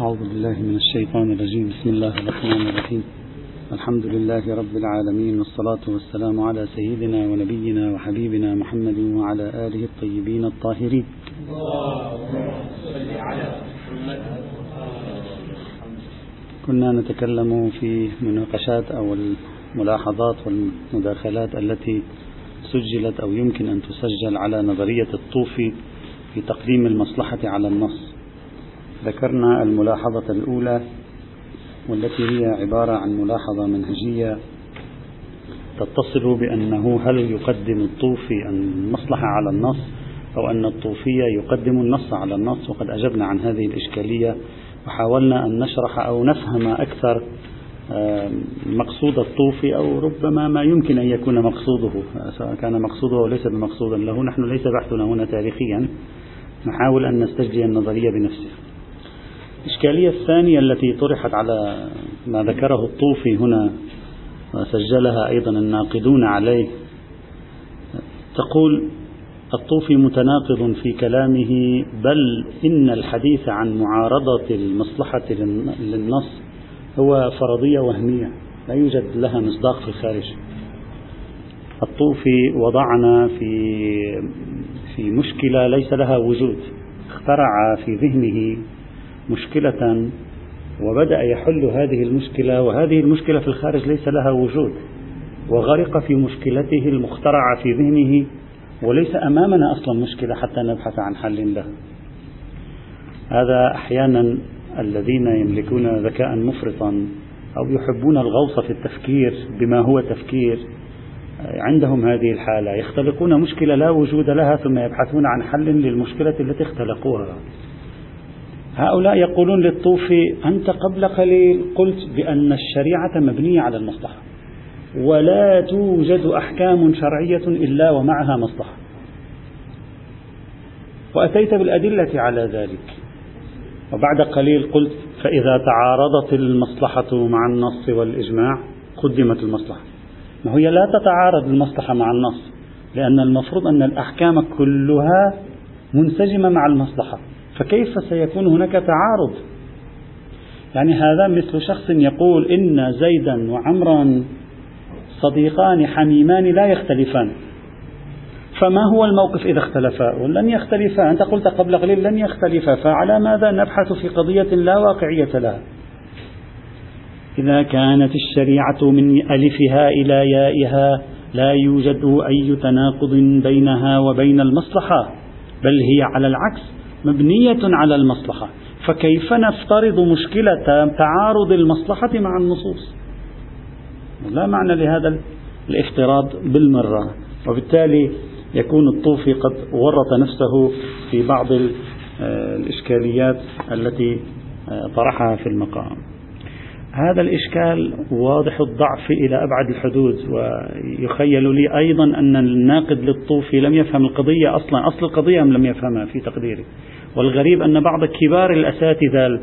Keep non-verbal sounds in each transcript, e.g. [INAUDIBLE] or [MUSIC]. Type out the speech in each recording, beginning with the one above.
أعوذ بالله من الشيطان الرجيم. بسم الله الرحمن الرحيم. الحمد لله رب العالمين والصلاة والسلام على سيدنا ونبينا وحبيبنا محمد وعلى آله الطيبين الطاهرين. كنا نتكلم في مناقشات أو الملاحظات والمداخلات التي سجلت أو يمكن أن تسجل على نظرية الطوفي في تقديم المصلحة على النص. ذكرنا الملاحظة الأولى والتي هي عبارة عن ملاحظة منهجية تتصل بأنه هل يقدم الطوفي المصلحة على النص أو أن الطوفي يقدم النص على النص؟ وقد أجبنا عن هذه الإشكالية وحاولنا أن نشرح أو نفهم أكثر مقصود الطوفي أو ربما ما يمكن أن يكون مقصوده سواء كان مقصوده أو ليس بمقصودا له. نحن ليس بحثنا هنا تاريخيا. نحاول أن نستجدي النظرية بنفسها الإشكالية الثانية التي طرحت على ما ذكره الطوفي هنا وسجلها أيضا الناقدون عليه تقول الطوفي متناقض في كلامه بل إن الحديث عن معارضة المصلحة للنص هو فرضية وهمية لا يوجد لها مصداق في الخارج. الطوفي وضعنا في في مشكلة ليس لها وجود اخترع في ذهنه مشكلة وبدأ يحل هذه المشكلة وهذه المشكلة في الخارج ليس لها وجود وغرق في مشكلته المخترعة في ذهنه وليس أمامنا أصلا مشكلة حتى نبحث عن حل لها هذا أحيانا الذين يملكون ذكاء مفرطا أو يحبون الغوص في التفكير بما هو تفكير عندهم هذه الحالة يختلقون مشكلة لا وجود لها ثم يبحثون عن حل للمشكلة التي اختلقوها. هؤلاء يقولون للطوفي أنت قبل قليل قلت بأن الشريعة مبنية على المصلحة ولا توجد أحكام شرعية إلا ومعها مصلحة. وأتيت بالأدلة على ذلك. وبعد قليل قلت فإذا تعارضت المصلحة مع النص والإجماع قدمت المصلحة. ما هي لا تتعارض المصلحة مع النص لأن المفروض أن الأحكام كلها منسجمة مع المصلحة. فكيف سيكون هناك تعارض؟ يعني هذا مثل شخص يقول إن زيدا وعمرا صديقان حميمان لا يختلفان. فما هو الموقف إذا اختلفا؟ لن يختلفا. أنت قلت قبل قليل لن يختلفا فعلى ماذا نبحث في قضية لا واقعية لها؟ إذا كانت الشريعة من ألفها إلى يائها لا يوجد أي تناقض بينها وبين المصلحة بل هي على العكس. مبنية على المصلحة. فكيف نفترض مشكلة تعارض المصلحة مع النصوص؟ لا معنى لهذا الافتراض بالمرة. وبالتالي يكون الطوفي قد ورط نفسه في بعض الإشكاليات التي طرحها في المقام. هذا الإشكال واضح الضعف إلى أبعد الحدود ويخيل لي أيضا أن الناقد للطوفي لم يفهم القضية أصلا. أصل القضية لم يفهمها في تقديري؟ والغريب أن بعض كبار الأساتذة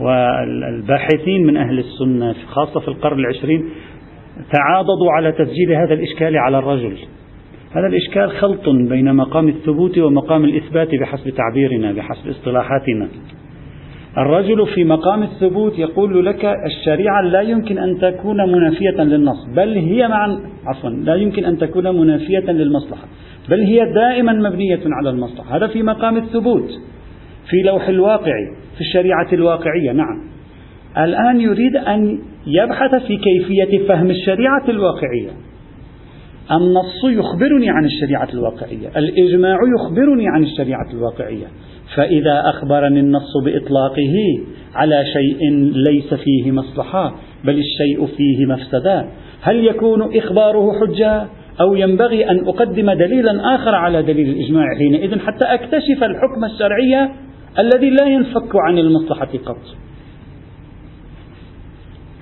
والباحثين من أهل السنة خاصة في القرن العشرين تعاضدوا على تسجيل هذا الإشكال على الرجل. هذا الإشكال خلط بين مقام الثبوت ومقام الإثبات بحسب تعبيرنا بحسب اصطلاحاتنا. الرجل في مقام الثبوت يقول لك الشريعة لا يمكن أن تكون منافية للنص بل هي مع عفوا لا يمكن أن تكون منافية للمصلحة بل هي دائما مبنية على المصلحة. هذا في مقام الثبوت. في لوح الواقع في الشريعة الواقعية نعم. الآن يريد أن يبحث في كيفية فهم الشريعة الواقعية. النص يخبرني عن الشريعة الواقعية الإجماع يخبرني عن الشريعة الواقعية. فإذا أخبرني النص بإطلاقه على شيء ليس فيه مصلحة بل الشيء فيه مفسدة هل يكون إخباره حجة؟ أو ينبغي أن أقدم دليلا آخر على دليل الإجماع حينئذ حتى أكتشف الحكم الشرعي الذي لا ينفك عن المصلحة قط.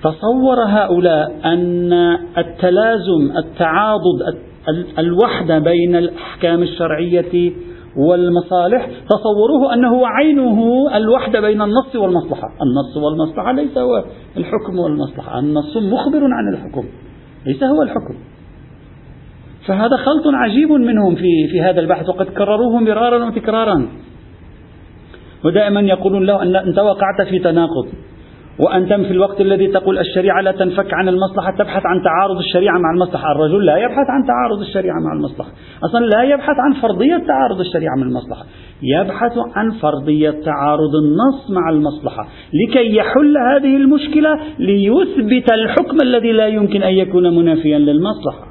تصور هؤلاء أن التلازم التعاضد الوحدة بين الأحكام الشرعية والمصالح تصوروه أنه عينه الوحدة بين النص والمصلحة. النص والمصلحة ليس هو الحكم والمصلحة. النص مخبر عن الحكم ليس هو الحكم. فهذا خلط عجيب منهم في, في هذا البحث وقد كرروه مرارا وتكرارا. ودائما يقولون له أن أنت وقعت في تناقض. وأنت في الوقت الذي تقول الشريعة لا تنفك عن المصلحة تبحث عن تعارض الشريعة مع المصلحة. الرجل لا يبحث عن تعارض الشريعة مع المصلحة. أصلا لا يبحث عن فرضية تعارض الشريعة مع المصلحة. يبحث عن فرضية تعارض النص مع المصلحة. لكي يحل هذه المشكلة ليثبت الحكم الذي لا يمكن أن يكون منافيا للمصلحة.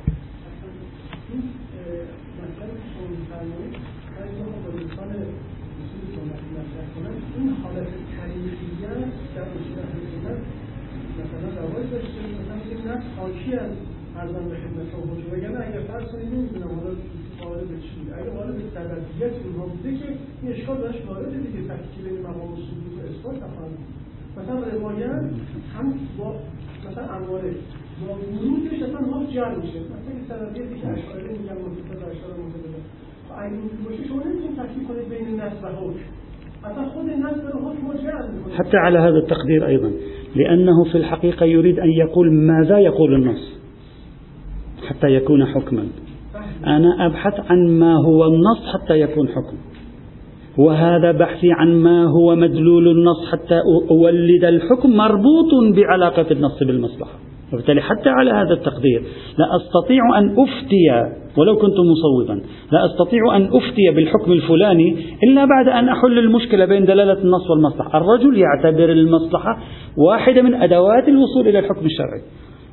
فقط حاکی از ارزم به خدمت شما باشه وگرنه اگر فرض کنید نمی‌دونم حالا وارد به چی اگر وارد به سببیت اونها بوده که این اشکال داشت وارد دیگه تحکیل این مقام سقوط و اثبات نخواهد مثلا روایت هم با مثلا انواره با ورودش اصلا ما جر میشه. مثلا آره، این سببیتی دیگه اشکاله میگم مفید و اشاره و اگه اینجوری باشه شما نمیتون تحکیل کنید بین نصف و حکم. حتى على هذا التقدير أيضا لأنه في الحقيقة يريد أن يقول ماذا يقول النص حتى يكون حكما. أنا أبحث عن ما هو النص حتى يكون حكم. وهذا بحثي عن ما هو مدلول النص حتى أولد الحكم مربوط بعلاقة النص بالمصلحة. وبالتالي حتى على هذا التقدير لا أستطيع أن أفتي ولو كنت مصوبا لا أستطيع أن أفتي بالحكم الفلاني إلا بعد أن أحل المشكلة بين دلالة النص والمصلحة. الرجل يعتبر المصلحة واحدة من أدوات الوصول إلى الحكم الشرعي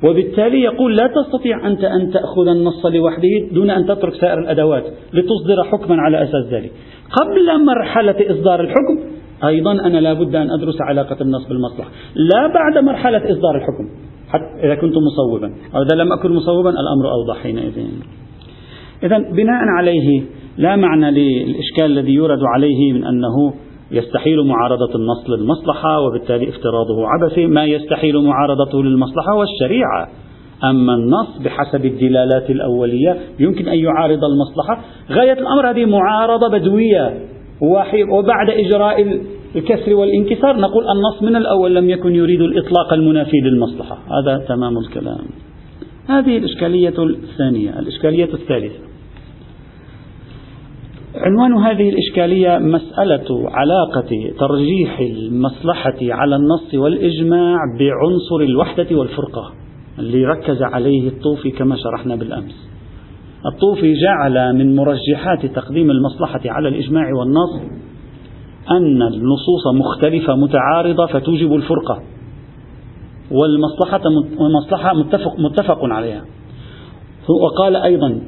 وبالتالي يقول لا تستطيع أنت أن تأخذ النص لوحده دون أن تترك سائر الأدوات لتصدر حكما على أساس ذلك. قبل مرحلة إصدار الحكم أيضا أنا لا بد أن أدرس علاقة النص بالمصلحة لا بعد مرحلة إصدار الحكم. حتى إذا كنت مصوبا. أو إذا لم أكن مصوبا الأمر أوضح حينئذ. إذا بناء عليه لا معنى للإشكال الذي يورد عليه من أنه يستحيل معارضة النص للمصلحة وبالتالي افتراضه عبثي. ما يستحيل معارضته للمصلحة والشريعة أما النص بحسب الدلالات الأولية يمكن أن يعارض المصلحة. غاية الأمر هذه معارضة بدوية. وبعد إجراء الكسر والانكسار نقول النص من الأول لم يكن يريد الإطلاق المنافي للمصلحة. هذا تمام الكلام. هذه الإشكالية الثانية الإشكالية الثالثة. عنوان هذه الإشكالية مسألة علاقة ترجيح المصلحة على النص والإجماع بعنصر الوحدة والفرقة اللي ركز عليه الطوفي كما شرحنا بالأمس. الطوفي جعل من مرجحات تقديم المصلحة على الإجماع والنص أن النصوص مختلفة متعارضة فتوجب الفرقة. والمصلحة المصلحة متفق, متفق عليها. وقال أيضا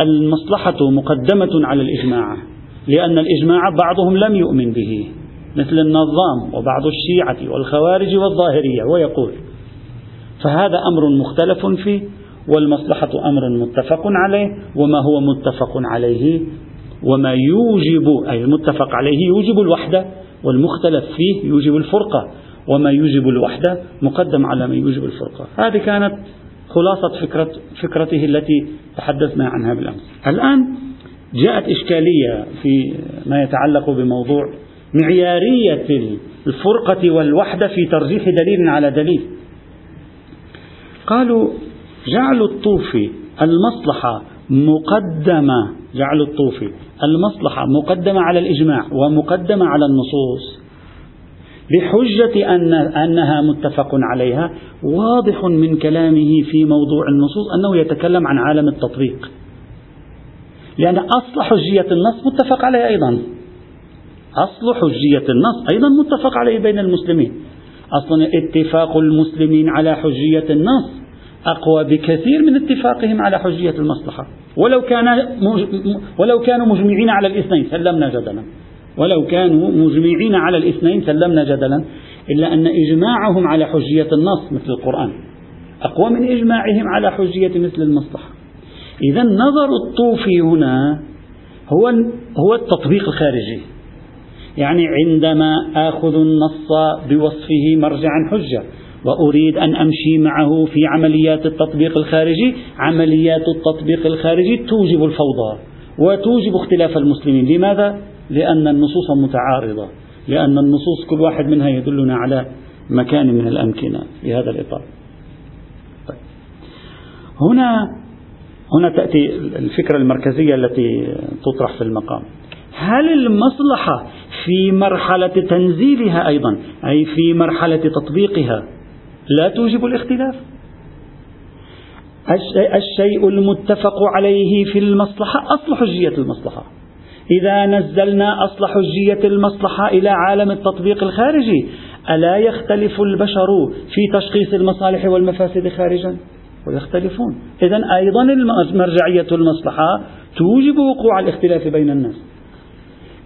المصلحة مقدمة على الإجماع لأن الإجماع بعضهم لم يؤمن به مثل النظام وبعض الشيعة والخوارج والظاهرية ويقول فهذا أمر مختلف فيه والمصلحة أمر متفق عليه وما هو متفق عليه وما يوجب أي المتفق عليه يوجب الوحدة والمختلف فيه يوجب الفرقة. وما يوجب الوحدة مقدم على ما يوجب الفرقة. هذه كانت خلاصة فكرة فكرته التي تحدثنا عنها بالأمس. الآن جاءت إشكالية في ما يتعلق بموضوع معيارية الفرقة والوحدة في ترجيح دليل على دليل. قالوا جعل الطوفي المصلحة مقدمة جعل الطوفي المصلحة مقدمة على الإجماع ومقدمة على النصوص بحجة أن أنها متفق عليها واضح من كلامه في موضوع النصوص أنه يتكلم عن عالم التطبيق. لأن أصل حجية النص متفق عليه أيضا. أصل حجية النص أيضا متفق عليه بين المسلمين. أصلا اتفاق المسلمين على حجية النص أقوى بكثير من اتفاقهم على حجية المصلحة. ولو كان ولو كانوا مجمعين على الاثنين سلمنا جدلا. ولو كانوا مجمعين على الاثنين سلمنا جدلا. إلا أن إجماعهم على حجية النص مثل القرآن. أقوى من إجماعهم على حجية مثل المصلحة. إذا نظر الطوفي هنا هو هو التطبيق الخارجي. يعني عندما آخذ النص بوصفه مرجعا حجة. وأريد أن أمشي معه في عمليات التطبيق الخارجي. عمليات التطبيق الخارجي توجب الفوضى وتوجب اختلاف المسلمين. لماذا؟ لأن النصوص متعارضة. لأن النصوص كل واحد منها يدلنا على مكان من الأمكنة في هذا الإطار. طيب. هنا هنا تأتي الفكرة المركزية التي تطرح في المقام. هل المصلحة في مرحلة تنزيلها أيضا؟ أي في مرحلة تطبيقها؟ لا توجب الاختلاف. الشيء المتفق عليه في المصلحة أصل حجية المصلحة. إذا نزلنا أصل حجية المصلحة إلى عالم التطبيق الخارجي ألا يختلف البشر في تشخيص المصالح والمفاسد خارجا؟ ويختلفون. إذا أيضا مرجعية المصلحة توجب وقوع الاختلاف بين الناس.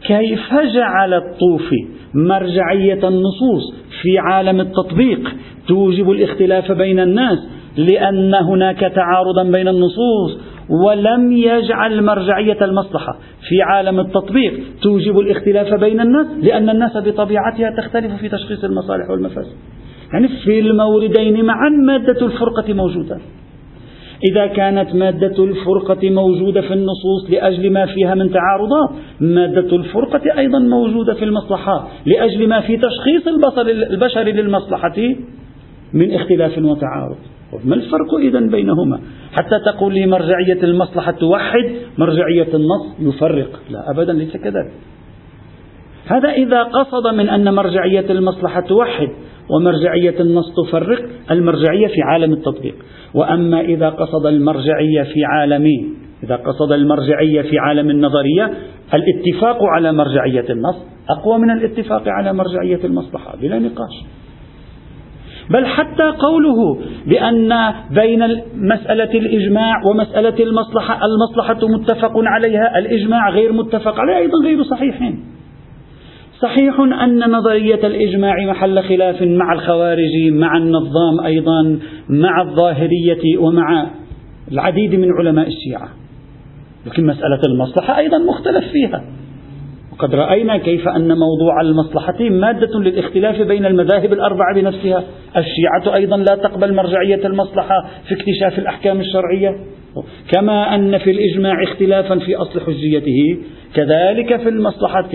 كيف جعل الطوفي مرجعية النصوص في عالم التطبيق توجب الاختلاف بين الناس لأن هناك تعارضا بين النصوص ولم يجعل مرجعية المصلحة في عالم التطبيق توجب الاختلاف بين الناس لأن الناس بطبيعتها تختلف في تشخيص المصالح والمفاسد. يعني في الموردين معا مادة الفرقة موجودة. إذا كانت مادة الفرقة موجودة في النصوص لأجل ما فيها من تعارضات مادة الفرقة أيضا موجودة في المصلحة لأجل ما في تشخيص البصر البشري للمصلحة من اختلاف وتعارض. ما الفرق إذا بينهما؟ حتى تقول لي مرجعية المصلحة توحد مرجعية النص يفرق. لا أبدا ليس كذلك. هذا إذا قصد من أن مرجعية المصلحة توحد. ومرجعية النص تفرق المرجعية في عالم التطبيق. وأما إذا قصد المرجعية في عالم إذا قصد المرجعية في عالم النظرية الاتفاق على مرجعية النص أقوى من الاتفاق على مرجعية المصلحة بلا نقاش. بل حتى قوله بأن بين مسألة الإجماع ومسألة المصلحة المصلحة متفق عليها الإجماع غير متفق عليه أيضا غير صحيحين صحيح أن نظرية الإجماع محل خلاف مع الخوارج مع النظام أيضا مع الظاهرية ومع العديد من علماء الشيعة. لكن مسألة المصلحة أيضا مختلف فيها. وقد رأينا كيف أن موضوع المصلحة مادة للاختلاف بين المذاهب الأربعة بنفسها. الشيعة أيضا لا تقبل مرجعية المصلحة في اكتشاف الأحكام الشرعية. كما أن في الإجماع اختلافا في أصل حجيته. كذلك في المصلحة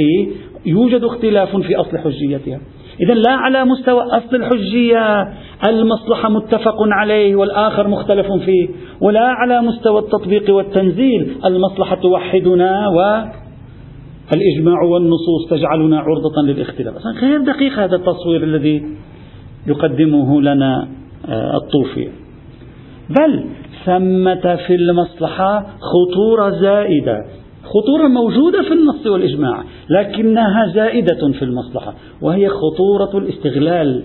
يوجد اختلاف في أصل حجيتها. إذا لا على مستوى أصل الحجية. المصلحة متفق عليه والآخر مختلف فيه. ولا على مستوى التطبيق والتنزيل. المصلحة توحدنا والإجماع والنصوص تجعلنا عرضة للاختلاف. غير دقيق هذا التصوير الذي يقدمه لنا آه، الطوفي. بل ثمة في المصلحة خطورة زائدة. خطورة موجودة في النص والإجماع لكنها زائدة في المصلحة وهي خطورة الاستغلال.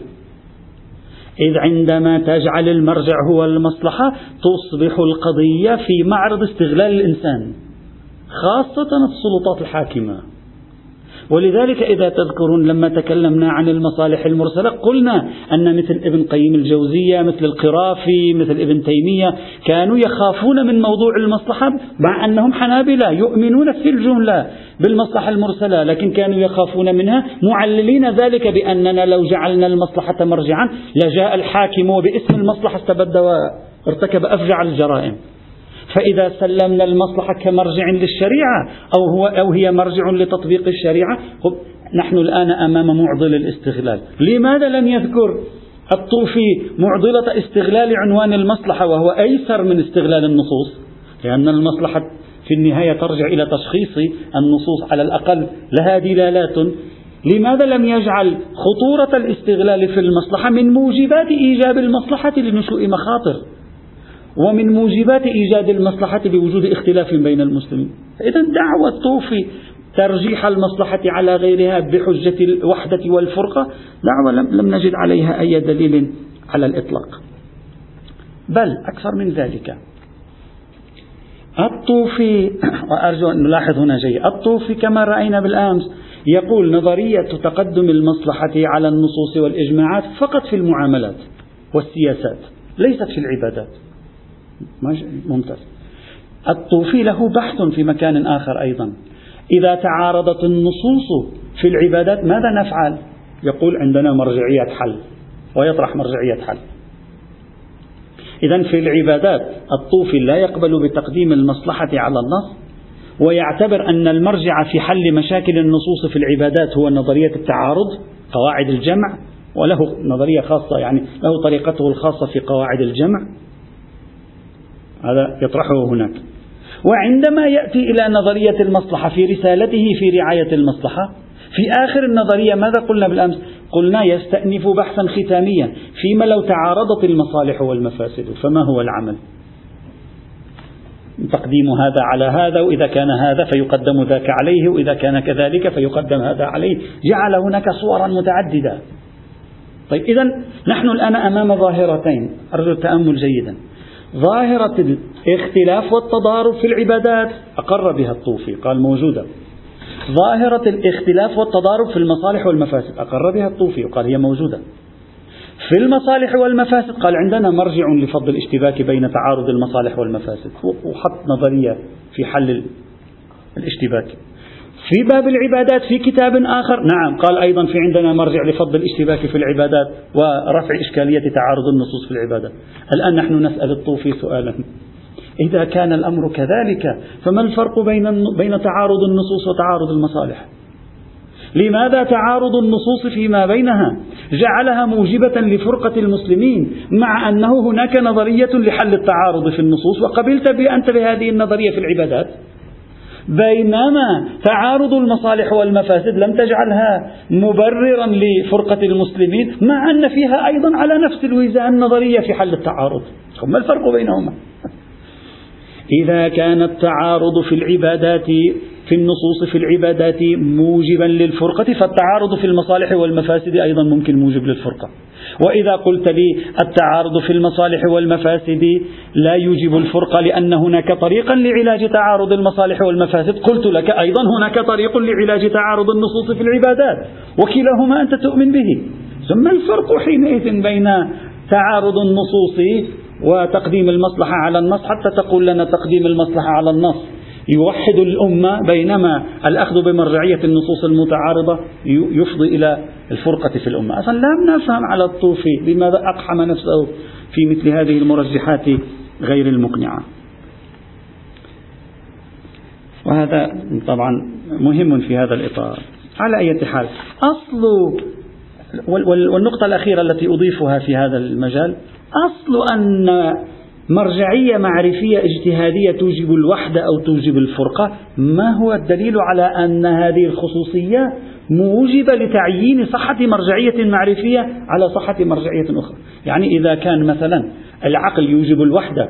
إذ عندما تجعل المرجع هو المصلحة تصبح القضية في معرض استغلال الإنسان خاصة السلطات الحاكمة. ولذلك إذا تذكرون لما تكلمنا عن المصالح المرسلة قلنا أن مثل ابن قيم الجوزية مثل القرافي مثل ابن تيمية كانوا يخافون من موضوع المصلحة مع أنهم حنابلة يؤمنون في الجملة بالمصلحة المرسلة لكن كانوا يخافون منها معللين ذلك بأننا لو جعلنا المصلحة مرجعا لجاء الحاكم وباسم المصلحة استبد وارتكب أفجع الجرائم. فإذا سلمنا المصلحة كمرجع للشريعة أو هو أو هي مرجع لتطبيق الشريعة نحن الآن أمام معضل الاستغلال. لماذا لم يذكر الطوفي معضلة استغلال عنوان المصلحة وهو أيسر من استغلال النصوص؟ لأن المصلحة في النهاية ترجع إلى تشخيص النصوص على الأقل لها دلالات. لماذا لم يجعل خطورة الاستغلال في المصلحة من موجبات إيجاب المصلحة لنشوء مخاطر؟ ومن موجبات إيجاد المصلحة بوجود اختلاف بين المسلمين. إذا دعوة طوفي ترجيح المصلحة على غيرها بحجة الوحدة والفرقة دعوة لم نجد عليها أي دليل على الإطلاق. بل أكثر من ذلك. الطوفي وأرجو أن نلاحظ هنا شيء. الطوفي كما رأينا بالأمس يقول نظرية تقدم المصلحة على النصوص والإجماعات فقط في المعاملات والسياسات ليست في العبادات. ممتاز. الطوفي له بحث في مكان آخر أيضا. إذا تعارضت النصوص في العبادات ماذا نفعل؟ يقول عندنا مرجعية حل ويطرح مرجعية حل. إذا في العبادات الطوفي لا يقبل بتقديم المصلحة على النص ويعتبر أن المرجع في حل مشاكل النصوص في العبادات هو نظرية التعارض قواعد الجمع وله نظرية خاصة يعني له طريقته الخاصة في قواعد الجمع. هذا يطرحه هناك. وعندما يأتي إلى نظرية المصلحة في رسالته في رعاية المصلحة في آخر النظرية ماذا قلنا بالأمس؟ قلنا يستأنف بحثا ختاميا فيما لو تعارضت المصالح والمفاسد فما هو العمل؟ تقديم هذا على هذا وإذا كان هذا فيقدم ذاك عليه وإذا كان كذلك فيقدم هذا عليه. جعل هناك صورا متعددة. طيب إذا نحن الآن أمام ظاهرتين أرجو التأمل جيدا. ظاهرة الاختلاف والتضارب في العبادات. أقر بها الطوفي قال موجودة. ظاهرة الاختلاف والتضارب في المصالح والمفاسد. أقر بها الطوفي وقال هي موجودة. في المصالح والمفاسد. قال عندنا مرجع لفضل الاشتباك بين تعارض المصالح والمفاسد. وحط نظرية في حل الاشتباك. في باب العبادات في كتاب آخر؟ نعم. قال أيضا في عندنا مرجع لفضل الاشتباك في العبادات ورفع إشكالية تعارض النصوص في العبادات. الآن نحن نسأل الطوفي سؤالا. إذا كان الأمر كذلك فما الفرق بين بين تعارض النصوص وتعارض المصالح؟ لماذا تعارض النصوص فيما بينها جعلها موجبة لفرقة المسلمين مع أنه هناك نظرية لحل التعارض في النصوص وقبلت بأنت بهذه النظرية في العبادات؟ بينما تعارض المصالح والمفاسد لم تجعلها مبررا لفرقة المسلمين مع أن فيها أيضا على نفس الوزان نظرية في حل التعارض. ما الفرق بينهما. إذا كان التعارض في العبادات في النصوص في العبادات موجبا للفرقة فالتعارض في المصالح والمفاسد أيضا ممكن موجب للفرقة. وإذا قلت لي التعارض في المصالح والمفاسد لا يوجب الفرقة لأن هناك طريقا لعلاج تعارض المصالح والمفاسد قلت لك أيضا هناك طريق لعلاج تعارض النصوص في العبادات وكلاهما أنت تؤمن به. ثم الفرق حينئذ بين تعارض النصوص وتقديم المصلحة على النص حتى تقول لنا تقديم المصلحة على النص. يوحد الأمة بينما الأخذ بمرجعية النصوص المتعارضة يفضي إلى الفرقة في الأمة. أصلا لم نفهم على الطوفي لماذا أقحم نفسه في مثل هذه المرجحات غير المقنعة. وهذا طبعا مهم في هذا الإطار. على أي حال أصل والنقطة الأخيرة التي أضيفها في هذا المجال أصل أن مرجعية معرفية اجتهادية توجب الوحدة أو توجب الفرقة. ما هو الدليل على أن هذه الخصوصية موجبة لتعيين صحة مرجعية معرفية على صحة مرجعية أخرى؟ يعني إذا كان مثلا العقل يوجب الوحدة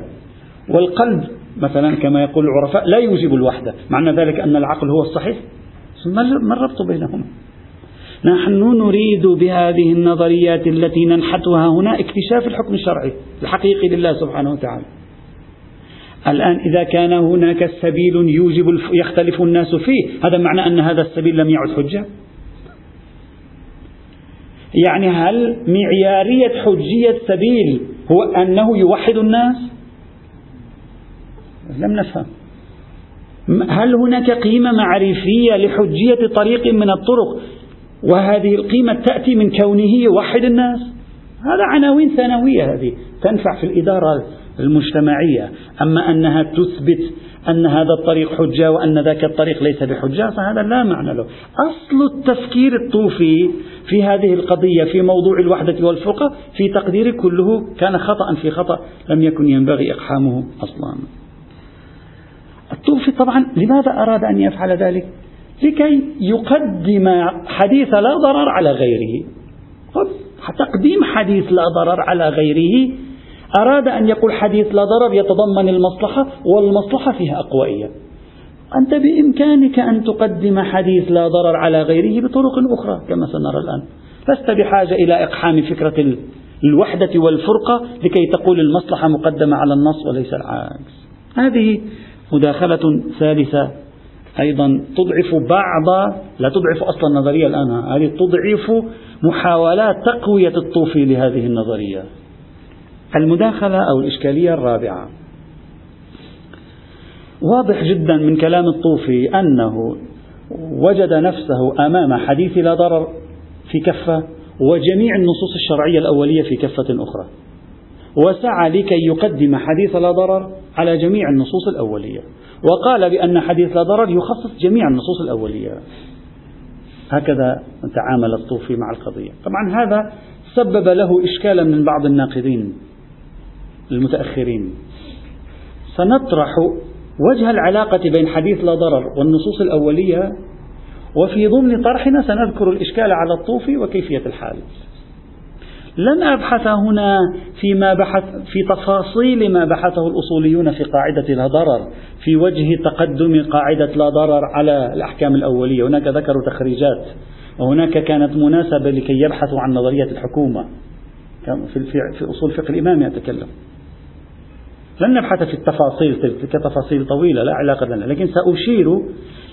والقلب مثلا كما يقول العرفاء لا يوجب الوحدة معنى ذلك أن العقل هو الصحيح؟ ما الربط بينهما؟ نحن نريد بهذه النظريات التي ننحتها هنا اكتشاف الحكم الشرعي الحقيقي لله سبحانه وتعالى. الآن إذا كان هناك سبيل يوجب يختلف الناس فيه هذا معنى أن هذا السبيل لم يعد حجة؟ يعني هل معيارية حجية السبيل هو أنه يوحد الناس؟ لم نفهم. هل هناك قيمة معرفية لحجية طريق من الطرق؟ وهذه القيمة تأتي من كونه يوحد الناس. هذا عناوين ثانوية هذه تنفع في الإدارة المجتمعية. أما أنها تثبت أن هذا الطريق حجة وأن ذاك الطريق ليس بحجة فهذا لا معنى له. أصل التفكير الطوفي في هذه القضية في موضوع الوحدة والفرقة في تقديري كله كان خطأ في خطأ لم يكن ينبغي إقحامه أصلا. الطوفي طبعا لماذا أراد أن يفعل ذلك؟ لكي يقدم حديث لا ضرر على غيره. تقديم حديث لا ضرر على غيره. أراد أن يقول حديث لا ضرر يتضمن المصلحة والمصلحة فيها أقوائية أنت بإمكانك أن تقدم حديث لا ضرر على غيره بطرق أخرى كما سنرى الآن. لست بحاجة إلى إقحام فكرة الوحدة والفرقة لكي تقول المصلحة مقدمة على النص وليس العكس. هذه مداخلة ثالثة. أيضا تضعف بعض لا تضعف أصلا النظرية الآن هذه تضعف محاولات تقوية الطوفي لهذه النظرية. المداخلة أو الإشكالية الرابعة. واضح جدا من كلام الطوفي أنه وجد نفسه أمام حديث لا ضرر في كفة وجميع النصوص الشرعية الأولية في كفة أخرى. وسعى لكي يقدم حديث لا ضرر على جميع النصوص الأولية. وقال بأن حديث لا ضرر يخصص جميع النصوص الأولية. هكذا تعامل الطوفي مع القضية. طبعا هذا سبب له إشكالا من بعض الناقدين المتأخرين. سنطرح وجه العلاقة بين حديث لا ضرر والنصوص الأولية وفي ضمن طرحنا سنذكر الإشكال على الطوفي وكيفية الحل لن أبحث هنا فيما بحث في تفاصيل ما بحثه الأصوليون في قاعدة لا ضرر في وجه تقدم قاعدة لا ضرر على الأحكام الأولية. هناك ذكروا تخريجات وهناك كانت مناسبة لكي يبحثوا عن نظرية الحكومة. في, أصول فقه الإمام يتكلم. لن نبحث في التفاصيل تلك تفاصيل طويلة لا علاقة لنا لكن سأشير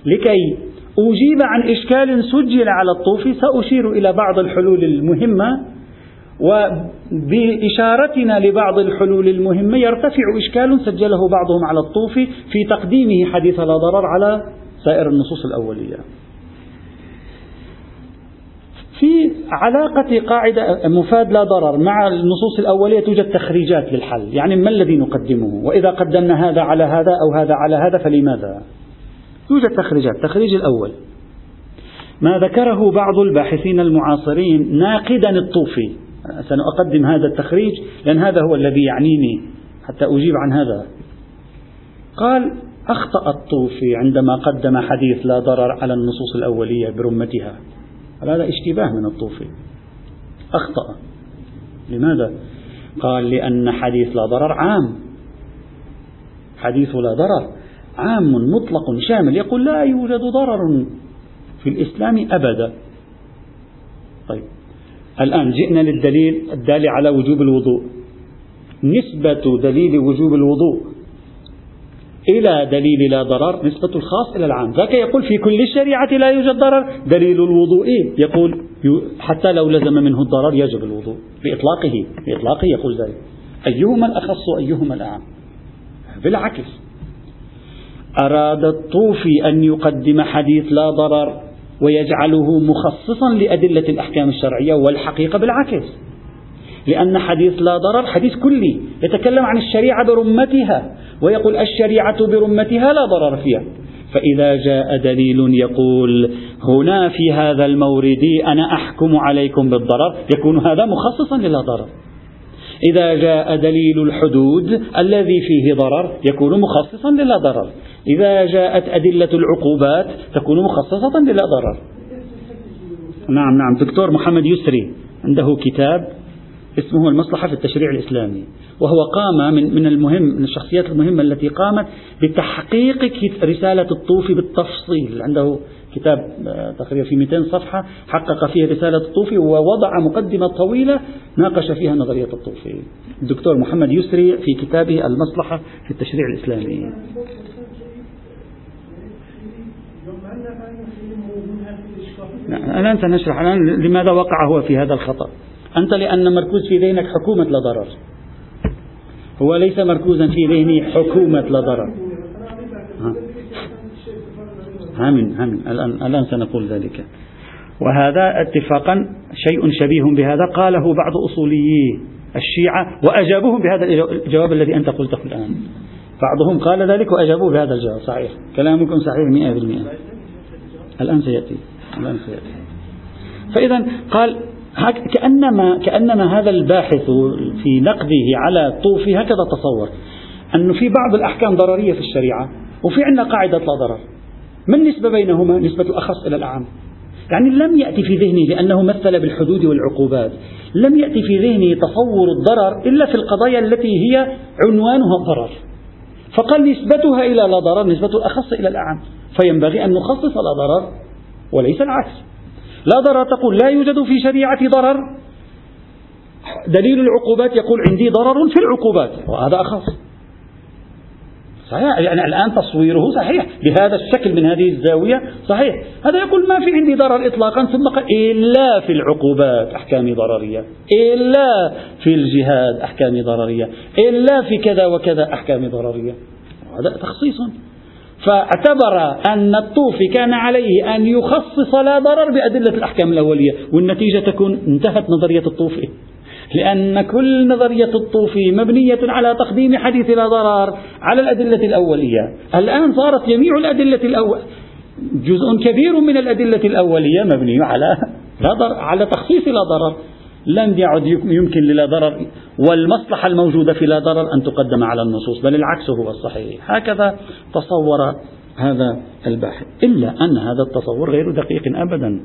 لكي أجيب عن إشكال سجل على الطوفي سأشير إلى بعض الحلول المهمة وبإشارتنا لبعض الحلول المهمة يرتفع إشكال سجله بعضهم على الطوفي في تقديمه حديث لا ضرر على سائر النصوص الأولية. في علاقة قاعدة مفاد لا ضرر مع النصوص الأولية توجد تخريجات للحل. يعني ما الذي نقدمه؟ وإذا قدمنا هذا على هذا أو هذا على هذا فلماذا؟ يوجد تخريجات. التخريج الأول. ما ذكره بعض الباحثين المعاصرين ناقدا الطوفي سنقدم هذا التخريج لأن هذا هو الذي يعنيني حتى أجيب عن هذا. قال أخطأ الطوفي عندما قدم حديث لا ضرر على النصوص الأولية برمتها. هذا اشتباه من الطوفي. أخطأ. لماذا؟ قال لأن حديث لا ضرر عام. حديث لا ضرر عام مطلق شامل. يقول لا يوجد ضرر في الإسلام أبدا. طيب. الآن جئنا للدليل الدالي على وجوب الوضوء. نسبة دليل وجوب الوضوء إلى دليل لا ضرر نسبة الخاص إلى العام. ذاك يقول في كل الشريعة لا يوجد ضرر. دليل الوضوء يقول حتى لو لزم منه الضرر يجب الوضوء بإطلاقه بإطلاقه يقول ذلك. أيهما الأخص وأيهما الأعم؟ بالعكس. أراد الطوفي أن يقدم حديث لا ضرر ويجعله مخصصا لأدلة الأحكام الشرعية والحقيقة بالعكس. لأن حديث لا ضرر حديث كلي يتكلم عن الشريعة برمتها ويقول الشريعة برمتها لا ضرر فيها. فإذا جاء دليل يقول هنا في هذا المورد أنا أحكم عليكم بالضرر يكون هذا مخصصا للا ضرر. إذا جاء دليل الحدود الذي فيه ضرر يكون مخصصا للا ضرر. إذا جاءت أدلة العقوبات تكون مخصصة للا ضرر. نعم نعم. دكتور محمد يسري عنده كتاب اسمه المصلحة في التشريع الإسلامي وهو قام من من المهم من الشخصيات المهمة التي قامت بتحقيق رسالة الطوفي بالتفصيل. عنده كتاب آه، تقريبا في 200 صفحة حقق فيه رسالة الطوفي ووضع مقدمة طويلة ناقش فيها نظرية الطوفي. الدكتور محمد يسري في كتابه المصلحة في التشريع الإسلامي. الآن سنشرح الآن لماذا وقع هو في هذا الخطأ. أنت لأن مركوز في ذهنك حكومة لا ضرر. هو ليس مركوزا في ذهني حكومة لا ضرر. هامن هامن الآن, الآن سنقول ذلك. وهذا اتفاقا شيء شبيه بهذا قاله بعض أصوليي الشيعة وأجابوهم بهذا الجواب الذي أنت قلته الآن. بعضهم قال ذلك وأجابوه بهذا الجواب. صحيح. كلامكم صحيح مئة بالمئة. الآن سيأتي. فإذا قال كأنما كأنما هذا الباحث في نقده على طوفي هكذا تصور أنه في بعض الأحكام ضررية في الشريعة وفي عندنا قاعدة لا ضرر. ما النسبة بينهما؟ نسبة الأخص إلى الأعم. يعني لم يأتي في ذهنه لأنه مثل بالحدود والعقوبات. لم يأتي في ذهنه تصور الضرر إلا في القضايا التي هي عنوانها الضرر فقال نسبتها إلى لا ضرر نسبة الأخص إلى الأعم. فينبغي أن نخصص لا ضرر وليس العكس. لا ضرر تقول لا يوجد في شريعة ضرر. دليل العقوبات يقول عندي ضرر في العقوبات وهذا أخص صحيح يعني الآن تصويره صحيح بهذا الشكل من هذه الزاوية صحيح. هذا يقول ما في عندي ضرر إطلاقا ثم قال إلا في العقوبات أحكام ضررية إلا في الجهاد أحكام ضررية إلا في كذا وكذا أحكام ضررية. هذا تخصيص. فاعتبر أن الطوفي كان عليه أن يخصص لا ضرر بأدلة الأحكام الأولية والنتيجة تكون انتهت نظرية الطوفي لأن كل نظرية الطوفي مبنية على تقديم حديث لا ضرر على الأدلة الأولية. الآن صارت جميع الأدلة الأول جزء كبير من الأدلة الأولية مبني على لا ضرر على تخصيص لا ضرر. لم يعد يمكن للا ضرر والمصلحة الموجودة في لا ضرر أن تقدم على النصوص بل العكس هو الصحيح. هكذا تصور هذا الباحث. إلا أن هذا التصور غير دقيق أبدا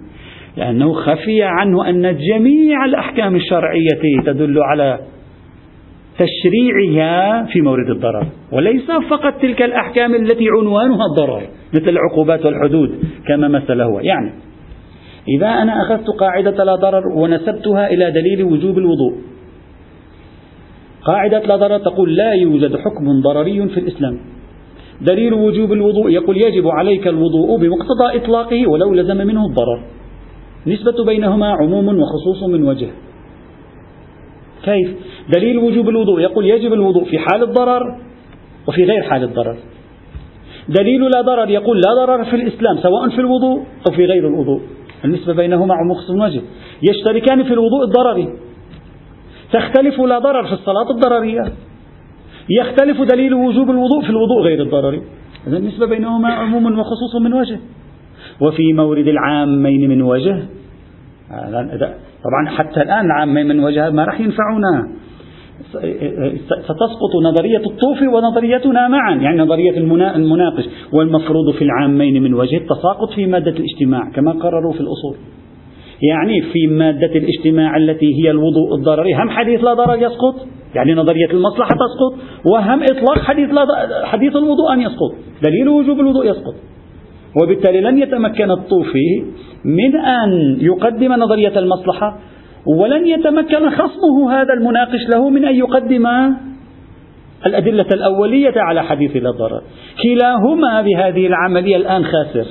لأنه خفي عنه أن جميع الأحكام الشرعية تدل على تشريعها في مورد الضرر وليس فقط تلك الأحكام التي عنوانها الضرر مثل العقوبات والحدود كما مثل هو. يعني إذا أنا أخذت قاعدة لا ضرر ونسبتها إلى دليل وجوب الوضوء. قاعدة لا ضرر تقول لا يوجد حكم ضرري في الإسلام. دليل وجوب الوضوء يقول يجب عليك الوضوء بمقتضى إطلاقه ولو لزم منه الضرر. نسبة بينهما عموم وخصوص من وجه. كيف؟ دليل وجوب الوضوء يقول يجب الوضوء في حال الضرر وفي غير حال الضرر. دليل لا ضرر يقول لا ضرر في الإسلام سواء في الوضوء أو في غير الوضوء. النسبة بينهما من وجه يشتركان في الوضوء الضرري تختلف لا ضرر في الصلاة الضررية. يختلف دليل وجوب الوضوء في الوضوء غير الضرري إذا النسبة بينهما عموم وخصوص من وجه. وفي مورد العامين من وجه. طبعا حتى الآن العامين من وجه ما راح ينفعونا. ستسقط نظرية الطوفي ونظريتنا معا يعني نظرية المناقش. والمفروض في العامين من وجه التساقط في مادة الاجتماع كما قرروا في الأصول. يعني في مادة الاجتماع التي هي الوضوء الضرري هم حديث لا ضرر يسقط؟ يعني نظرية المصلحة تسقط؟ وهم إطلاق حديث, لا حديث الوضوء أن يسقط. دليل وجوب الوضوء يسقط. وبالتالي لن يتمكن الطوفي من أن يقدم نظرية المصلحة ولن يتمكن خصمه هذا المناقش له من أن يقدم الأدلة الأولية على حديث لا ضرر. كلاهما بهذه العملية الآن خاسر.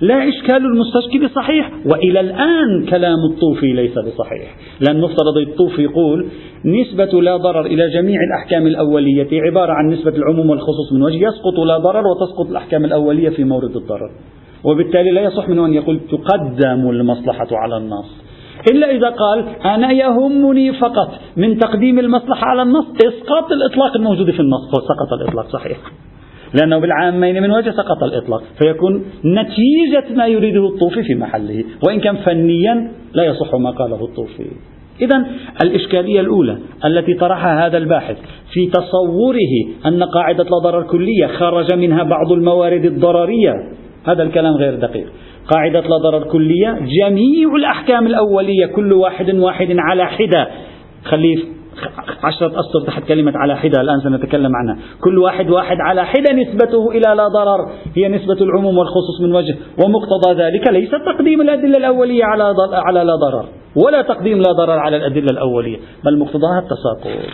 لا إشكال المستشكل صحيح وإلى الآن كلام الطوفي ليس بصحيح. لأن مفترض الطوفي يقول نسبة لا ضرر إلى جميع الأحكام الأولية عبارة عن نسبة العموم والخصوص من وجه يسقط لا ضرر وتسقط الأحكام الأولية في مورد الضرر. وبالتالي لا يصح منه أن يقول تقدم المصلحة على النص إلا إذا قال أنا يهمني فقط من تقديم المصلحة على النص إسقاط الإطلاق الموجود في النص سقط الإطلاق صحيح. لأنه بالعامين من وجه سقط الإطلاق فيكون نتيجة ما يريده الطوفي في محله وإن كان فنيا لا يصح ما قاله الطوفي. إذا الإشكالية الأولى التي طرحها هذا الباحث في تصوره أن قاعدة لا ضرر كلية خرج منها بعض الموارد الضررية هذا الكلام غير دقيق. قاعدة لا ضرر كلية جميع الأحكام الأولية كل واحد واحد على حدة. خليه عشرة أسطر تحت كلمة على حدة الآن سنتكلم عنها. كل واحد واحد على حدة نسبته إلى لا ضرر هي نسبة العموم والخصوص من وجه. ومقتضى ذلك ليس تقديم الأدلة الأولية على على لا ضرر ولا تقديم لا ضرر على الأدلة الأولية بل مقتضاها التساقط.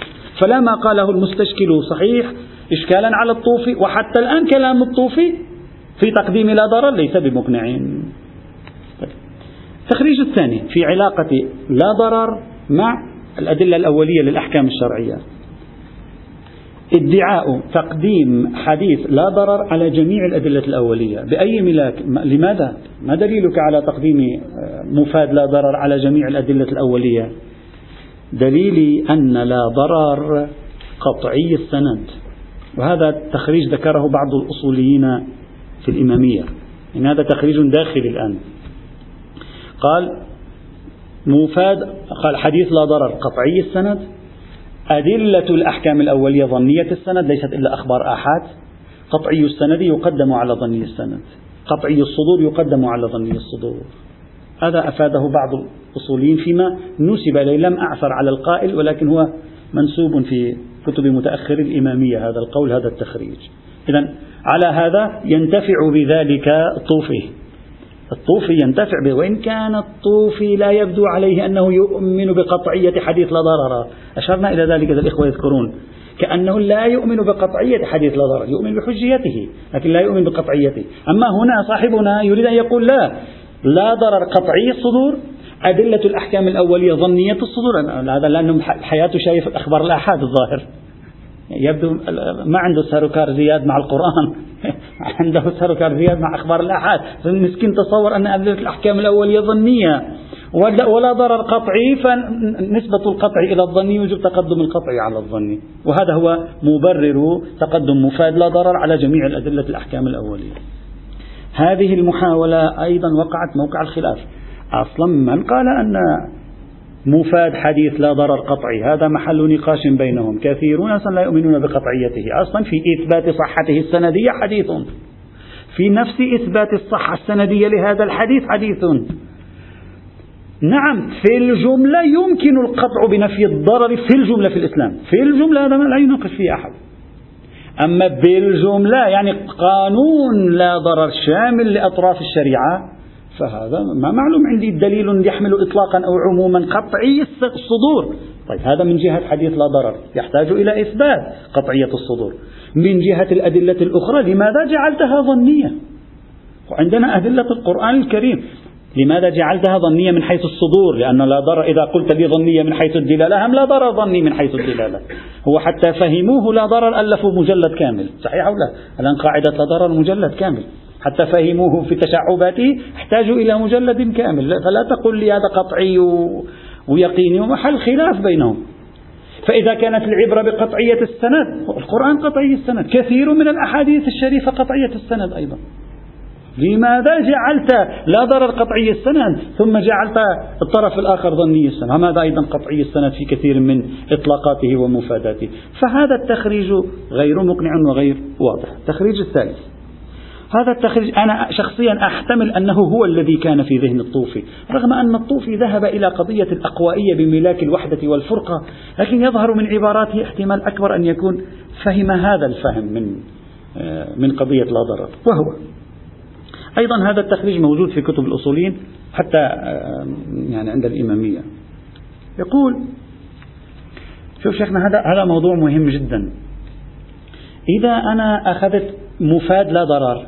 فلا ما قاله المستشكل صحيح إشكالا على الطوفي وحتى الآن كلام الطوفي في تقديم لا ضرر ليس بمقنع. التخريج الثاني في علاقة لا ضرر مع الأدلة الأولية للأحكام الشرعية. ادعاء تقديم حديث لا ضرر على جميع الأدلة الأولية. بأي ملاك لماذا؟ ما دليلك على تقديم آه، مفاد لا ضرر على جميع الأدلة الأولية؟ دليلي أن لا ضرر قطعي السند. وهذا التخريج ذكره بعض الأصوليين في الإمامية. إن هذا تخريج داخلي الآن. قال مفاد قال حديث لا ضرر. قطعي السند. أدلة الأحكام الأولية ظنية السند ليست إلا أخبار آحاد. قطعي السند يقدم على ظني السند. قطعي الصدور يقدم على ظني الصدور. هذا أفاده بعض الأصوليين فيما نسب إليه. لم أعثر على القائل ولكن هو منسوب في كتب متأخر الإمامية هذا القول هذا التخريج. إذا على هذا ينتفع بذلك الطوفي الطوفي ينتفع به وإن كان الطوفي لا يبدو عليه أنه يؤمن بقطعية حديث لا ضرر. أشرنا إلى ذلك إذا الإخوة يذكرون. كأنه لا يؤمن بقطعية حديث لا ضرر يؤمن بحجيته لكن لا يؤمن بقطعيته. أما هنا صاحبنا يريد أن يقول لا لا ضرر قطعي الصدور. أدلة الأحكام الأولية ظنية الصدور. هذا لأنه حياته شايف أخبار الآحاد الظاهر. يبدو ما عنده سركار زياد مع القرآن. [LAUGHS] عنده سركار زياد مع أخبار الآحاد. المسكين تصور أن أدلة الأحكام الأولية ظنية. ولا ضرر قطعي فنسبة القطع إلى الظني يجب تقدم القطع على الظني وهذا هو مبرر تقدم مفاد لا ضرر على جميع الأدلة الأحكام الأولية. هذه المحاولة أيضا وقعت موقع الخلاف. أصلا من قال أن مفاد حديث لا ضرر قطعي. هذا محل نقاش بينهم. كثيرون أصلا لا يؤمنون بقطعيته. أصلا في إثبات صحته السندية حديث. في نفس إثبات الصحة السندية لهذا الحديث حديث. نعم في الجملة يمكن القطع بنفي الضرر في الجملة في الإسلام. في الجملة هذا لا يناقش فيه أحد. أما بالجملة يعني قانون لا ضرر شامل لأطراف الشريعة فهذا ما معلوم عندي دليل يحمل إطلاقا أو عموما قطعي الصدور. طيب هذا من جهة حديث لا ضرر يحتاج إلى إثبات قطعية الصدور. من جهة الأدلة الأخرى لماذا جعلتها ظنية؟ وعندنا أدلة القرآن الكريم. لماذا جعلتها ظنية من حيث الصدور؟ لأن لا ضرر إذا قلت لي ظنية من حيث الدلالة هم لا ضرر ظني من حيث الدلالة. هو حتى فهموه لا ضرر ألفوا مجلد كامل. صحيح أو لا؟ الآن قاعدة لا ضرر مجلد كامل. حتى فهموه في تشعباته احتاجوا إلى مجلد كامل. فلا تقل لي هذا قطعي ويقيني ومحل خلاف بينهم. فإذا كانت العبرة بقطعية السند القرآن قطعي السند. كثير من الأحاديث الشريفة قطعية السند أيضا. لماذا جعلت لا ضرر قطعي السند؟ ثم جعلت الطرف الآخر ظني السند. هذا أيضا قطعي السند في كثير من إطلاقاته ومفاداته. فهذا التخريج غير مقنع وغير واضح. التخريج الثالث. هذا التخريج أنا شخصيا أحتمل أنه هو الذي كان في ذهن الطوفي رغم أن الطوفي ذهب إلى قضية الأقوائية بملاك الوحدة والفرقة لكن يظهر من عباراته احتمال أكبر أن يكون فهم هذا الفهم من آه، من قضية لا ضرر. وهو. أيضا هذا التخريج موجود في كتب الأصوليين حتى آه، يعني عند الإمامية. يقول شوف شيخنا هذا هذا موضوع مهم جدا. إذا أنا أخذت مفاد لا ضرر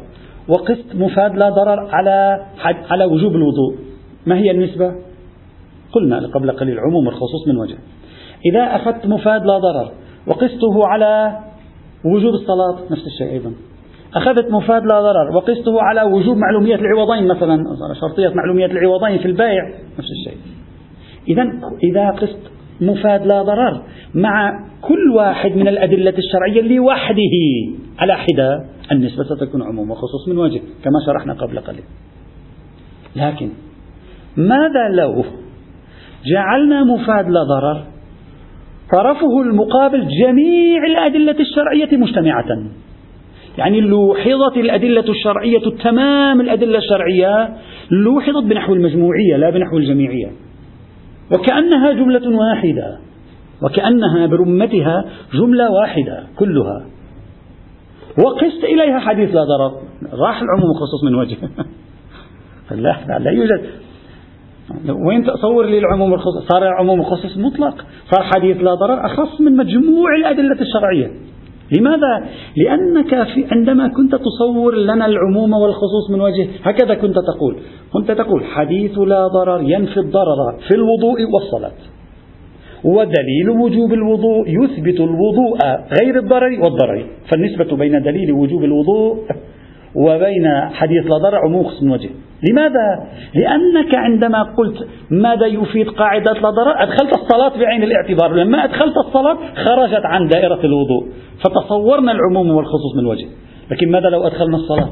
وقست مفاد لا ضرر على على وجوب الوضوء. ما هي النسبة؟ قلنا قبل قليل عموم الخصوص من وجه. إذا أخذت مفاد لا ضرر وقسته على وجوب الصلاة نفس الشيء أيضا. أخذت مفاد لا ضرر وقسته على وجوب معلومية العوضين مثلا شرطية معلومية العوضين في البيع نفس الشيء. إذا إذا قست مفاد لا ضرر مع كل واحد من الأدلة الشرعية لوحده على حدة النسبة ستكون عموم وخصوص من وجه كما شرحنا قبل قليل. لكن ماذا لو جعلنا مفاد لا ضرر طرفه المقابل جميع الأدلة الشرعية مجتمعة. يعني لوحظت الأدلة الشرعية تمام الأدلة الشرعية لوحظت بنحو المجموعية لا بنحو الجميعية. وكأنها جملة واحدة وكأنها برمتها جملة واحدة كلها. وقست إليها حديث لا ضرر. راح العموم الخصوص من وجه. [LAUGHS] لا لا يوجد. وين تصور لي العموم الخصوص صار العموم الخصوص مطلق. صار حديث لا ضرر أخص من مجموع الأدلة الشرعية. لماذا؟ لأنك في عندما كنت تصور لنا العموم والخصوص من وجه هكذا كنت تقول. كنت تقول حديث لا ضرر ينفي الضرر في الوضوء والصلاة. ودليل وجوب الوضوء يثبت الوضوء غير الضرر والضرر. فالنسبة بين دليل وجوب الوضوء وبين حديث لا ضرر عموم من وجه لماذا؟ لأنك عندما قلت ماذا يفيد قاعدة لا ضرر أدخلت الصلاة بعين الاعتبار. لما أدخلت الصلاة خرجت عن دائرة الوضوء. فتصورنا العموم والخصوص من وجه لكن ماذا لو أدخلنا الصلاة؟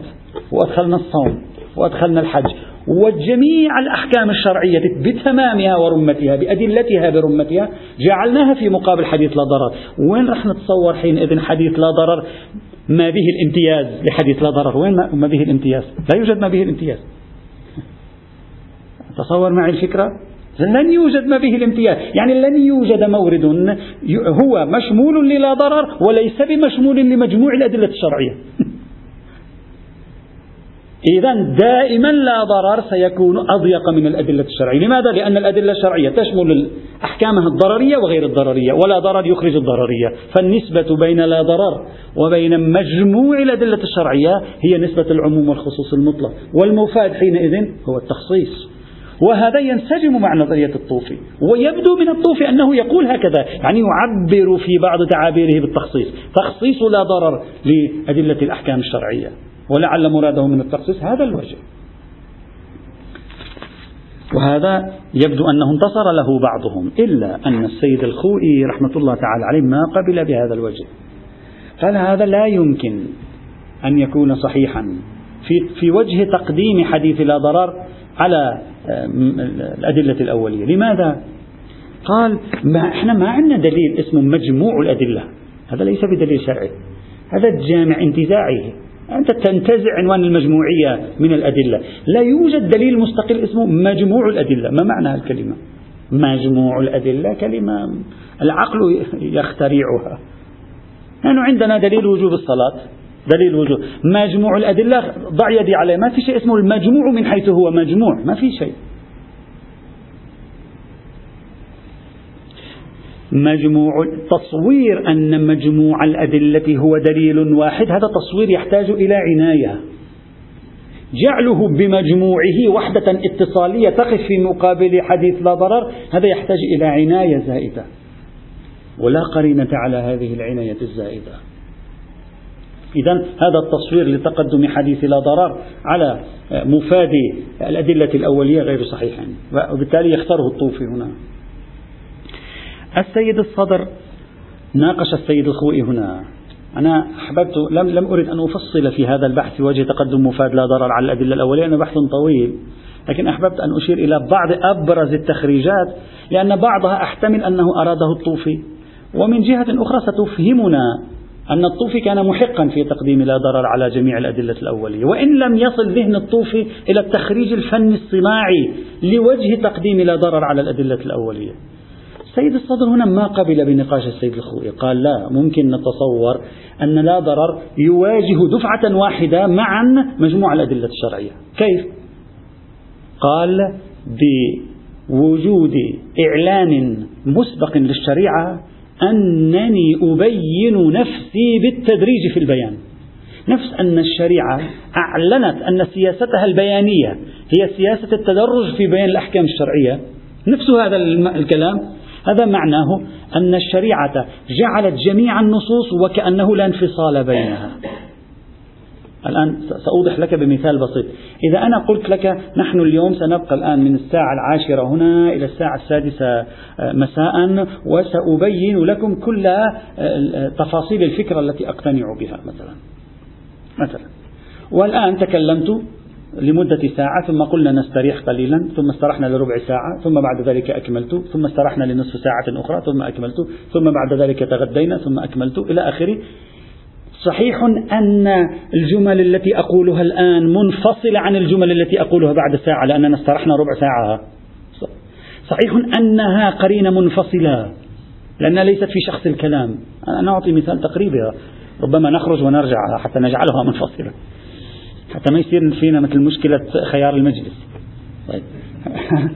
وأدخلنا الصوم؟ وأدخلنا الحج؟ وجميع الأحكام الشرعية بتمامها ورمتها بأدلتها برمتها جعلناها في مقابل حديث لا ضرر. وين رح نتصور حينئذ حديث لا ضرر؟ ما به الامتياز لحديث لا ضرر. وين ما به الامتياز؟ لا يوجد ما به الامتياز. تصور معي الفكرة؟ لن يوجد ما به الامتياز. يعني لن يوجد مورد هو مشمول للا ضرر وليس بمشمول لمجموع الأدلة الشرعية. [LAUGHS] إذا دائما لا ضرر سيكون أضيق من الأدلة الشرعية. لماذا؟ لأن الأدلة الشرعية تشمل أحكامها الضررية وغير الضررية ولا ضرر يخرج الضررية. فالنسبة بين لا ضرر وبين مجموع الأدلة الشرعية هي نسبة العموم والخصوص المطلق. والمفاد حينئذ هو التخصيص. وهذا ينسجم مع نظرية الطوفي. ويبدو من الطوفي أنه يقول هكذا يعني يعبر في بعض تعابيره بالتخصيص. تخصيص لا ضرر لأدلة الأحكام الشرعية. ولعل مراده من التخصيص هذا الوجه. وهذا يبدو أنه انتصر له بعضهم إلا أن السيد الخوئي رحمة الله تعالى عليه ما قبل بهذا الوجه. قال هذا لا يمكن أن يكون صحيحا. في, في وجه تقديم حديث لا ضرر على الأدلة الأولية. لماذا؟ قال ما إحنا ما عندنا دليل اسمه مجموع الأدلة. هذا ليس بدليل شرعي. هذا الجامع انتزاعي أنت تنتزع عنوان المجموعية من الأدلة. لا يوجد دليل مستقل اسمه مجموع الأدلة. ما معنى الكلمة مجموع الأدلة كلمة العقل يخترعها. نحن عندنا دليل وجوب الصلاة. دليل وجوب. مجموع الأدلة ضع يدي عليه. ما في شيء اسمه المجموع من حيث هو مجموع. ما في شيء. مجموع تصوير أن مجموع الأدلة هو دليل واحد هذا تصوير يحتاج إلى عناية. جعله بمجموعه وحدة اتصالية تقف في مقابل حديث لا ضرر هذا يحتاج إلى عناية زائدة. ولا قرينة على هذه العناية الزائدة. إذا هذا التصوير لتقدم حديث لا ضرر على مفاد الأدلة الأولية غير صحيح وبالتالي يختاره الطوفي هنا. السيد الصدر. ناقش السيد الخوئي هنا. أنا أحببت لم لم أرد أن أفصل في هذا البحث في وجه تقدم مفاد لا ضرر على الأدلة الأولية لأنه بحث طويل. لكن أحببت أن أشير إلى بعض أبرز التخريجات لأن بعضها أحتمل أنه أراده الطوفي. ومن جهة أخرى ستفهمنا أن الطوفي كان محقا في تقديم لا ضرر على جميع الأدلة الأولية. وإن لم يصل ذهن الطوفي إلى التخريج الفني الصناعي لوجه تقديم لا ضرر على الأدلة الأولية. سيد الصدر هنا ما قبل بنقاش السيد الخوئي قال لا ممكن نتصور أن لا ضرر يواجه دفعة واحدة معا مجموع الأدلة الشرعية. كيف؟ قال بوجود إعلان مسبق للشريعة أنني أبين نفسي بالتدريج في البيان. نفس أن الشريعة أعلنت أن سياستها البيانية هي سياسة التدرج في بيان الأحكام الشرعية. نفس هذا الكلام. هذا معناه أن الشريعة جعلت جميع النصوص وكأنه لا انفصال بينها. الآن سأوضح لك بمثال بسيط. إذا أنا قلت لك نحن اليوم سنبقى الآن من الساعة العاشرة هنا إلى الساعة السادسة آه، مساء وسأبين لكم كل آه، تفاصيل الفكرة التي أقتنع بها مثلا. مثلا. والآن تكلمت لمدة ساعة ثم قلنا نستريح قليلا ثم استرحنا لربع ساعة ثم بعد ذلك أكملت ثم استرحنا لنصف ساعة أخرى ثم أكملت ثم بعد ذلك تغدينا ثم أكملت إلى آخره. صحيح أن الجمل التي أقولها الآن منفصلة عن الجمل التي أقولها بعد ساعة لأننا استرحنا ربع ساعة. صحيح أنها قرينة منفصلة لأنها ليست في شخص الكلام. أنا أعطي مثال تقريبي ربما نخرج ونرجع حتى نجعلها منفصلة. حتى ما يصير فينا مثل مشكلة خيار المجلس. طيب. [LAUGHS]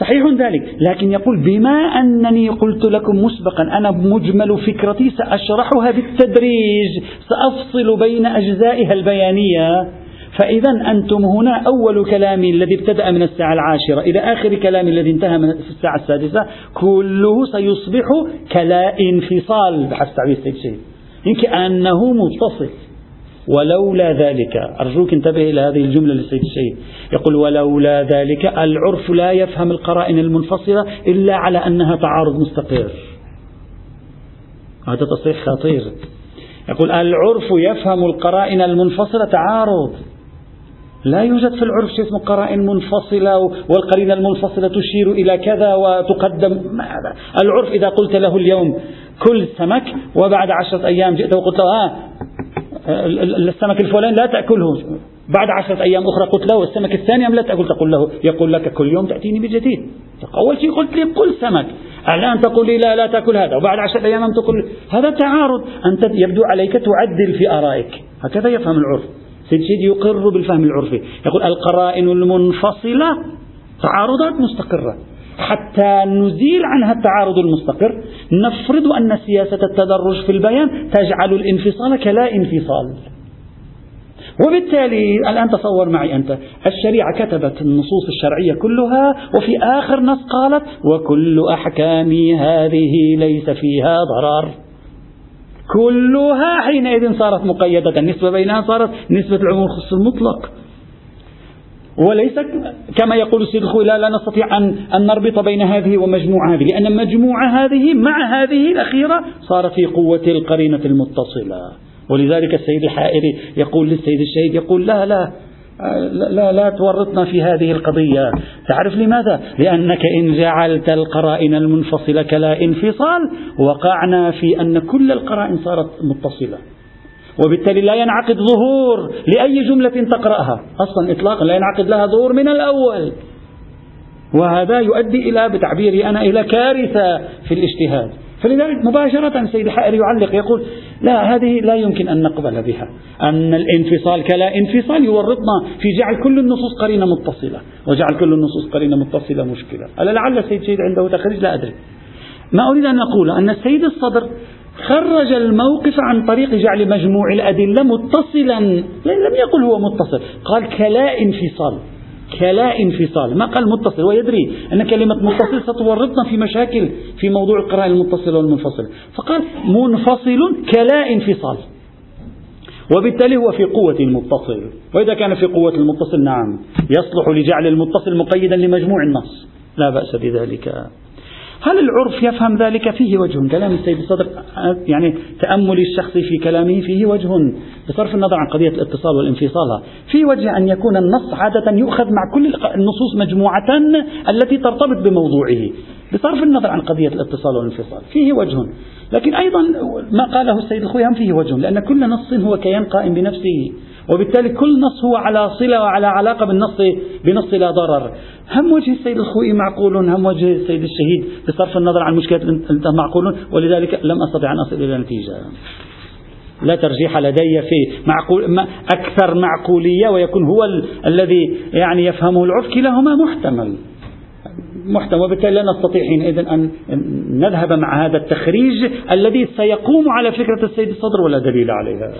صحيح ذلك لكن يقول بما أنني قلت لكم مسبقا أنا مجمل فكرتي سأشرحها بالتدريج سأفصل بين أجزائها البيانية. فإذا أنتم هنا أول كلامي الذي ابتدأ من الساعة العاشرة إلى آخر كلامي الذي انتهى من الساعة السادسة كله سيصبح كلا انفصال. بحسب تعبير شيخ كأنه متصل ولولا ذلك. أرجوك انتبه إلى هذه الجملة للسيد الشهيد يقول ولولا ذلك العرف لا يفهم القرائن المنفصلة إلا على أنها تعارض مستقر. هذا تصريح خطير. يقول العرف يفهم القرائن المنفصلة تعارض. لا يوجد في العرف شيء اسمه قرائن منفصلة والقرينة المنفصلة تشير إلى كذا وتقدم. العرف إذا قلت له اليوم كل سمك وبعد عشرة أيام جئت وقلت له آه السمك الفلاني لا تأكله. بعد عشرة أيام أخرى قلت له السمك الثاني أم لا تأكل؟ تقول له يقول لك كل يوم تأتيني بجديد. أول شيء قلت لي كل سمك. الآن تقول لي لا لا تأكل هذا. وبعد عشرة أيام تقول هذا تعارض. أنت يبدو عليك تعدل في آرائك. هكذا يفهم العرف. سيد شيد يقر بالفهم العرفي. يقول القرائن المنفصلة تعارضات مستقرة. حتى نزيل عنها التعارض المستقر. نفرض أن سياسة التدرج في البيان تجعل الانفصال كلا انفصال. وبالتالي الآن تصور معي أنت الشريعة كتبت النصوص الشرعية كلها وفي آخر نص قالت وكل أحكام هذه ليس فيها ضرر. كلها حينئذ صارت مقيدة النسبة بينها صارت نسبة العموم خص المطلق وليس كما يقول السيد الخوي لا, لا نستطيع أن, أن نربط بين هذه ومجموعة هذه لأن مجموعة هذه مع هذه الأخيرة صار في قوة القرينة المتصلة. ولذلك السيد الحائري يقول للسيد الشهيد يقول لا لا لا لا تورطنا في هذه القضية. تعرف لماذا؟ لأنك إن جعلت القرائن المنفصلة كلا انفصال وقعنا في أن كل القرائن صارت متصلة. وبالتالي لا ينعقد ظهور لأي جملة تقرأها. أصلا إطلاقا لا ينعقد لها ظهور من الأول. وهذا يؤدي إلى بتعبيري أنا إلى كارثة في الاجتهاد. فلذلك مباشرة السيد الحائري يعلق يقول لا هذه لا يمكن أن نقبل بها. أن الانفصال كلا انفصال يورطنا في جعل كل النصوص قرينة متصلة. وجعل كل النصوص قرينة متصلة مشكلة. ألا لعل السيد شهيد عنده تخريج؟ لا أدري. ما أريد أن أقول أن السيد الصدر خرج الموقف عن طريق جعل مجموع الأدلة متصلا. لم يقل هو متصل. قال كلا انفصال. كلا انفصال. ما قال متصل؟ ويدري أن كلمة متصل ستورطنا في مشاكل في موضوع القراءة المتصلة والمنفصلة فقال منفصل كلا انفصال. وبالتالي هو في قوة المتصل. وإذا كان في قوة المتصل نعم يصلح لجعل المتصل مقيدا لمجموع النص. لا بأس بذلك. هل العرف يفهم ذلك فيه وجه؟ كلام السيد الصدر يعني تأملي الشخصي في كلامه فيه وجه. بصرف النظر عن قضية الاتصال والانفصال في وجه أن يكون النص عادة يؤخذ مع كل النصوص مجموعة التي ترتبط بموضوعه. بصرف النظر عن قضية الاتصال والانفصال فيه وجه. لكن أيضا ما قاله السيد الخوي فيه وجه لأن كل نص هو كيان قائم بنفسه. وبالتالي كل نص هو على صلة وعلى علاقة بالنص بنص لا ضرر. هم وجه السيد الخوئي معقول هم وجه السيد الشهيد بصرف النظر عن مشكلة معقول ولذلك لم أستطع أن أصل إلى نتيجة. لا ترجيح لدي في معقول أكثر معقولية ويكون هو ال الذي يعني يفهمه العرف كلاهما محتمل. محتمل. وبالتالي لا نستطيع حينئذ أن نذهب مع هذا التخريج الذي سيقوم على فكرة السيد الصدر ولا دليل عليها.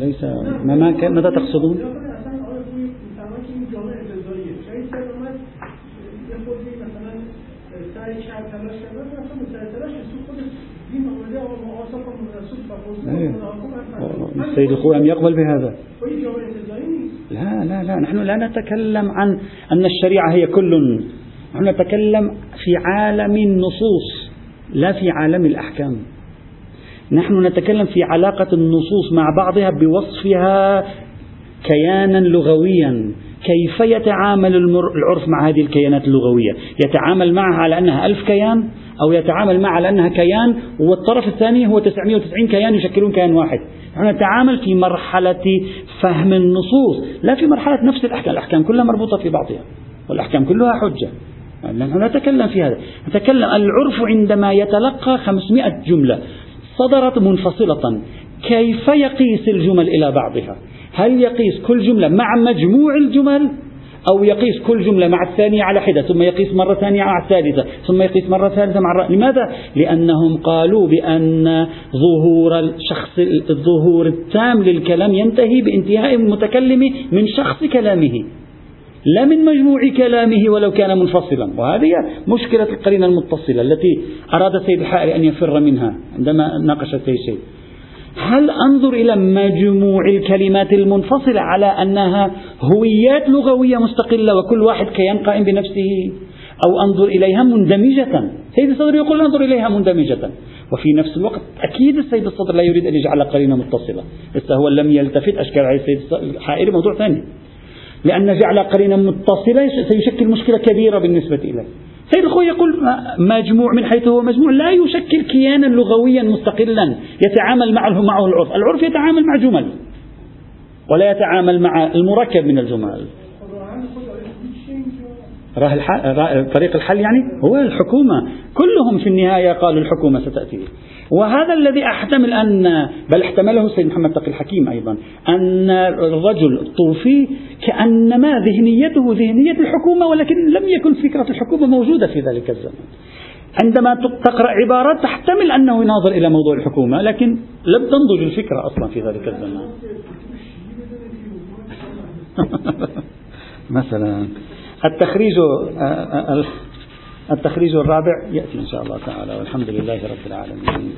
ليس ما ما ماذا تقصدون؟ السيد الخوي أم يقبل بهذا؟ لا لا لا. نحن لا نتكلم عن أن الشريعة هي كل. نحن نتكلم في عالم النصوص لا في عالم الأحكام. نحن نتكلم في علاقة النصوص مع بعضها بوصفها كيانا لغويا. كيف يتعامل العرف مع هذه الكيانات اللغوية؟ يتعامل معها على أنها ألف كيان أو يتعامل معها على أنها كيان والطرف الثاني هو 990 كيان يشكلون كيان واحد. نحن نتعامل في مرحلة فهم النصوص لا في مرحلة نفس الأحكام. الأحكام كلها مربوطة في بعضها والأحكام كلها حجة. نحن نتكلم في هذا. نتكلم العرف عندما يتلقى 500 جملة. صدرت منفصلة كيف يقيس الجمل إلى بعضها هل يقيس كل جملة مع مجموع الجمل أو يقيس كل جملة مع الثانية على حدة ثم يقيس مرة ثانية مع الثالثة ثم يقيس مرة ثالثة مع الرأي. لماذا؟ لأنهم قالوا بأن ظهور الشخص الظهور التام للكلام ينتهي بانتهاء المتكلم من شخص كلامه لا من مجموع كلامه ولو كان منفصلا. وهذه مشكلة القرينة المتصلة التي أراد السيد الحائري أن يفر منها عندما ناقش السيد شيء. هل أنظر إلى مجموع الكلمات المنفصلة على أنها هويات لغوية مستقلة وكل واحد كيان قائم بنفسه؟ أو أنظر إليها مندمجة؟ سيد الصدر يقول أنظر إليها مندمجة. وفي نفس الوقت أكيد السيد الصدر لا يريد أن يجعل قرينة متصلة. بس هو لم يلتفت أشكال عليه السيد الحائري موضوع ثاني. لأن جعل قرينة متصلة سيشكل مشكلة كبيرة بالنسبة إليه. سيد الخوي يقول مجموع من حيث هو مجموع لا يشكل كيانا لغويا مستقلا يتعامل معه معه العرف. العرف يتعامل مع جمل ولا يتعامل مع المركب من الجمل. راه الحل طريق الحل يعني؟ هو الحكومة. كلهم في النهاية قالوا الحكومة ستأتي. وهذا الذي أحتمل أن بل احتمله السيد محمد تقي الحكيم أيضا أن الرجل الطوفي كأنما ذهنيته ذهنية الحكومة ولكن لم يكن فكرة الحكومة موجودة في ذلك الزمن. عندما تقرأ عبارات تحتمل أنه يناظر إلى موضوع الحكومة لكن لم تنضج الفكرة أصلا في ذلك الزمن. [LAUGHS] مثلا التخريج آه، آه، التخريج الرابع يأتي إن شاء الله تعالى والحمد لله رب العالمين.